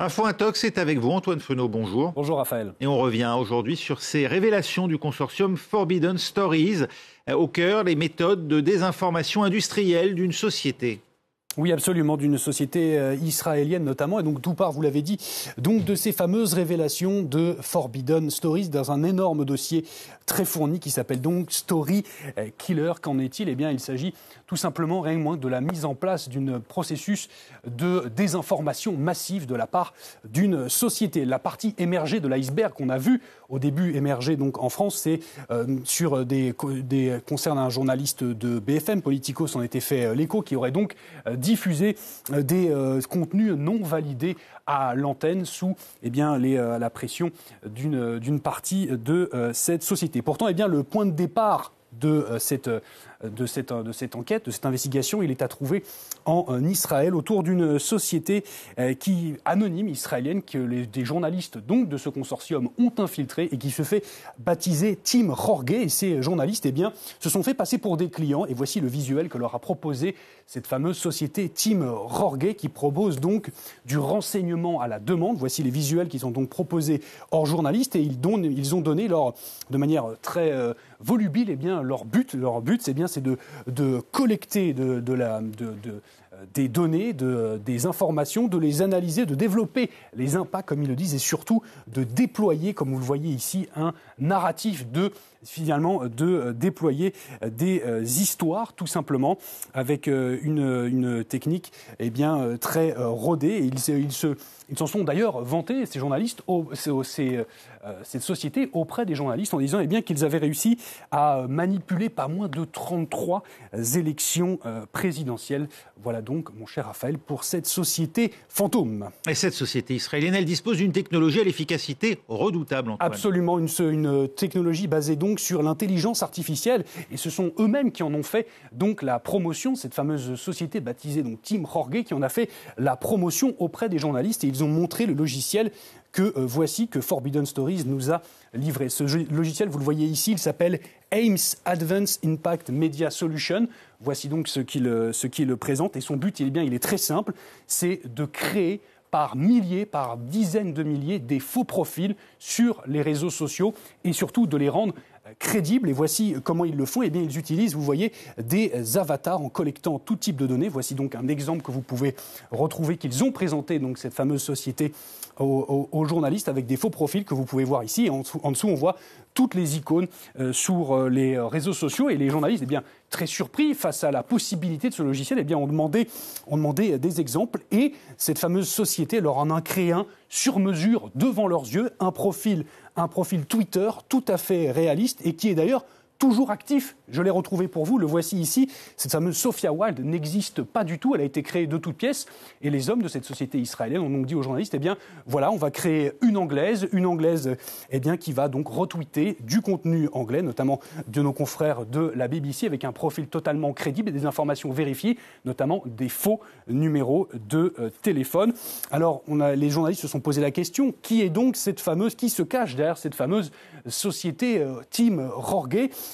Info Intox est avec vous, Antoine Fenot, bonjour. Bonjour Raphaël. Et on revient aujourd'hui sur ces révélations du consortium Forbidden Stories, euh, au cœur les méthodes de désinformation industrielle d'une société. Oui, absolument, d'une société euh, israélienne notamment, et donc tout part, vous l'avez dit, donc de ces fameuses révélations de Forbidden Stories dans un énorme dossier très fourni qui s'appelle donc Story euh, Killer. Qu'en est-il? Eh bien, il s'agit tout simplement rien moins de la mise en place d'un processus de désinformation massive de la part d'une société. La partie émergée de l'iceberg qu'on a vu au début émerger donc en France, c'est euh, sur des, des concerne un journaliste de BFM Politico, s'en était fait l'écho, qui aurait donc diffuser euh, des euh, contenus non validés à l'antenne sous eh bien, euh, la pression d'une partie de cette société. Pourtant, eh le point de départ de cette de cette, de cette enquête, de cette investigation. Il est à trouver en Israël autour d'une société euh, qui, anonyme israélienne que les, des journalistes donc de ce consortium ont infiltré et qui se fait baptiser Team Jorge. Et ces journalistes eh bien, se sont fait passer pour des clients. Et voici le visuel que leur a proposé cette fameuse société Team Jorge qui propose donc du renseignement à la demande. Voici les visuels qui sont donc proposés hors journalistes et ils, donnent, ils ont donné leur, de manière très euh, volubile eh bien, leur but. Leur but, c'est bien c'est de, de, collecter de, de la, de, des données, de, des informations, de les analyser, de développer les impacts, comme ils le disent, et surtout de déployer, comme vous le voyez ici, un narratif de finalement de déployer des euh, histoires tout simplement avec euh, une, technique eh bien très euh, rodée. Ils, ils se ils s'en sont d'ailleurs vantés, ces journalistes, ces, cette société, auprès des journalistes, en disant eh bien, qu'ils avaient réussi à manipuler pas moins de 33 élections présidentielles. Voilà donc, mon cher Raphaël, pour cette société fantôme. Et cette société israélienne, elle dispose d'une technologie à l'efficacité redoutable. Antoine. Absolument, une, une, technologie basée donc sur l'intelligence artificielle. Et ce sont eux-mêmes qui en ont fait donc la promotion, cette fameuse société baptisée donc Team Jorge, qui en a fait la promotion auprès des journalistes. Et ils ont montré le logiciel que euh, voici que Forbidden Stories nous a livré. Ce logiciel, vous le voyez ici, il s'appelle Ames Advanced Impact Media Solution. Voici donc ce qu'il qu présente et son but, il est bien, il est très simple, c'est de créer par milliers, par dizaines de milliers des faux profils sur les réseaux sociaux et surtout de les rendre crédibles. Et voici comment ils le font. Eh bien, ils utilisent, vous voyez, des avatars en collectant tout type de données. Voici donc un exemple que vous pouvez retrouver qu'ils ont présenté, cette fameuse société aux, journalistes avec des faux profils que vous pouvez voir ici. Et en dessous, en dessous on voit toutes les icônes euh, sur euh, les réseaux sociaux et les journalistes, eh bien, très surpris face à la possibilité de ce logiciel, eh bien, ont demandé des exemples. Et cette fameuse société leur en a créé un sur mesure devant leurs yeux, un profil Twitter tout à fait réaliste et qui est d'ailleurs toujours actif. Je l'ai retrouvé pour vous, le voici ici. Cette fameuse Sophia Wild n'existe pas du tout, elle a été créée de toutes pièces. Et les hommes de cette société israélienne ont donc dit aux journalistes, eh bien voilà, on va créer une anglaise, une anglaise eh bien, qui va donc retweeter du contenu anglais, notamment de nos confrères de la BBC, avec un profil totalement crédible et des informations vérifiées, notamment des faux numéros de euh, téléphone. Alors, on a, les journalistes se sont posé la question, qui est donc cette fameuse, qui se cache derrière cette fameuse société euh, Team Rorge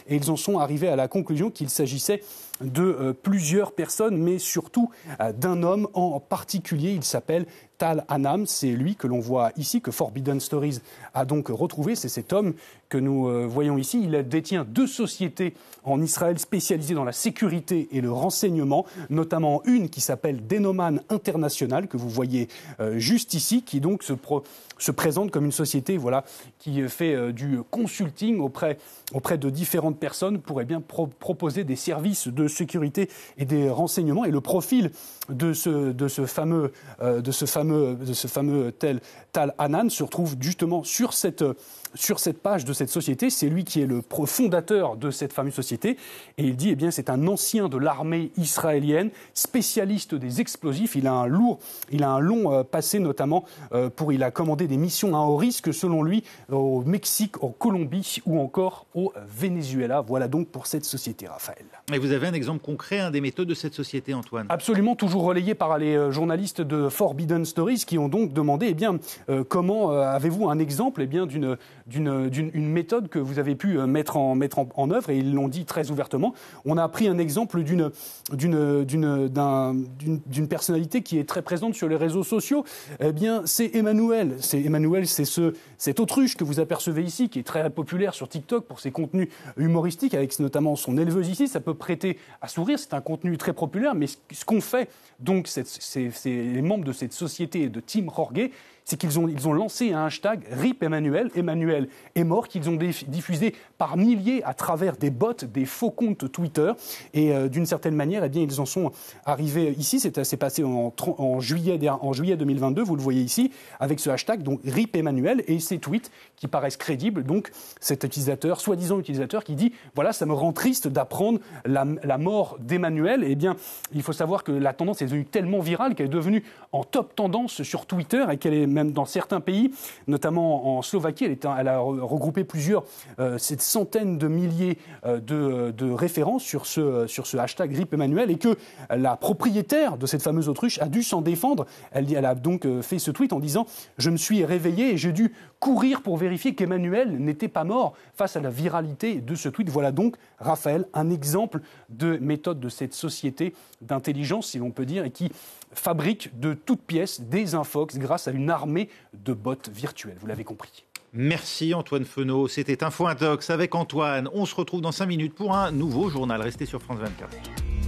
et ils en sont arrivés à la conclusion qu'il s'agissait de euh, plusieurs personnes, mais surtout euh, d'un homme en particulier. Il s'appelle Tal Anam. C'est lui que l'on voit ici, que Forbidden Stories a donc retrouvé. C'est cet homme que nous euh, voyons ici. Il détient deux sociétés en Israël spécialisées dans la sécurité et le renseignement, notamment une qui s'appelle Denoman International, que vous voyez juste ici, qui donc se, présente comme une société voilà, qui fait du consulting auprès, auprès de différentes personnes pour eh bien, pro proposer des services de sécurité et des renseignements. Et le profil de ce, de ce fameux, euh, de ce fameux, de ce fameux tel, Tal Hanan se retrouve justement sur cette, sur cette page de cette société. C'est lui qui est le fondateur de cette fameuse société. Et il dit, eh bien, c'est un ancien de l'armée israélienne, spécialiste des explosifs. Il a un lourd, il a un long euh, passé, notamment euh, pour, il a commandé des missions à haut risque, selon lui, au Mexique, en Colombie ou encore au Venezuela. Voilà donc pour cette société, Raphaël. Mais vous avez un exemple concret hein, des méthodes de cette société, Antoine? Absolument, toujours relayé par les euh, journalistes de Forbidden Qui ont donc demandé eh bien, euh, comment avez-vous un exemple eh bien, d'une, d'une, d'une méthode que vous avez pu mettre en, mettre en, œuvre? Et ils l'ont dit très ouvertement. On a pris un exemple d'une, d'une, d'une, d'un, d'une, d'une personnalité qui est très présente sur les réseaux sociaux. Eh bien, c'est Emmanuel. C'est Emmanuel, c'est ce, cette autruche que vous apercevez ici, qui est très populaire sur TikTok pour ses contenus humoristiques, avec notamment son éleveuse ici. Ça peut prêter à sourire. C'est un contenu très populaire, mais ce qu'on fait, donc, c'est les membres de cette société de Team Jorge, c'est qu'ils ont, ils ont lancé un hashtag RIP Emmanuel, Emmanuel est mort, qu'ils ont diffusé par milliers à travers des bots, des faux comptes Twitter. Et euh, d'une certaine manière, eh bien, ils en sont arrivés ici. C'est passé en, juillet, en juillet 2022, vous le voyez ici, avec ce hashtag, donc RIP Emmanuel, et ces tweets qui paraissent crédibles. Donc cet utilisateur, soi-disant utilisateur, qui dit voilà, ça me rend triste d'apprendre la, la, mort d'Emmanuel. Eh bien, il faut savoir que la tendance est devenue tellement virale qu'elle est devenue en top tendance sur Twitter et qu'elle est même dans certains pays, notamment en Slovaquie, elle, a regroupé plusieurs, euh, cette centaine de milliers euh, de, de, références sur ce, sur ce hashtag grippe Emmanuel et que la propriétaire de cette fameuse autruche a dû s'en défendre. Elle, elle a donc euh, fait ce tweet en disant Je me suis réveillée et j'ai dû courir pour vérifier qu'Emmanuel n'était pas mort face à la viralité de ce tweet. Voilà donc, Raphaël, un exemple de méthode de cette société d'intelligence, si l'on peut dire, et qui fabrique de toutes pièces des infox grâce à une armée de bots virtuels. Vous l'avez compris. Merci Antoine Fenot. C'était Info Intox avec Antoine. On se retrouve dans 5 minutes pour un nouveau journal. Restez sur France 24.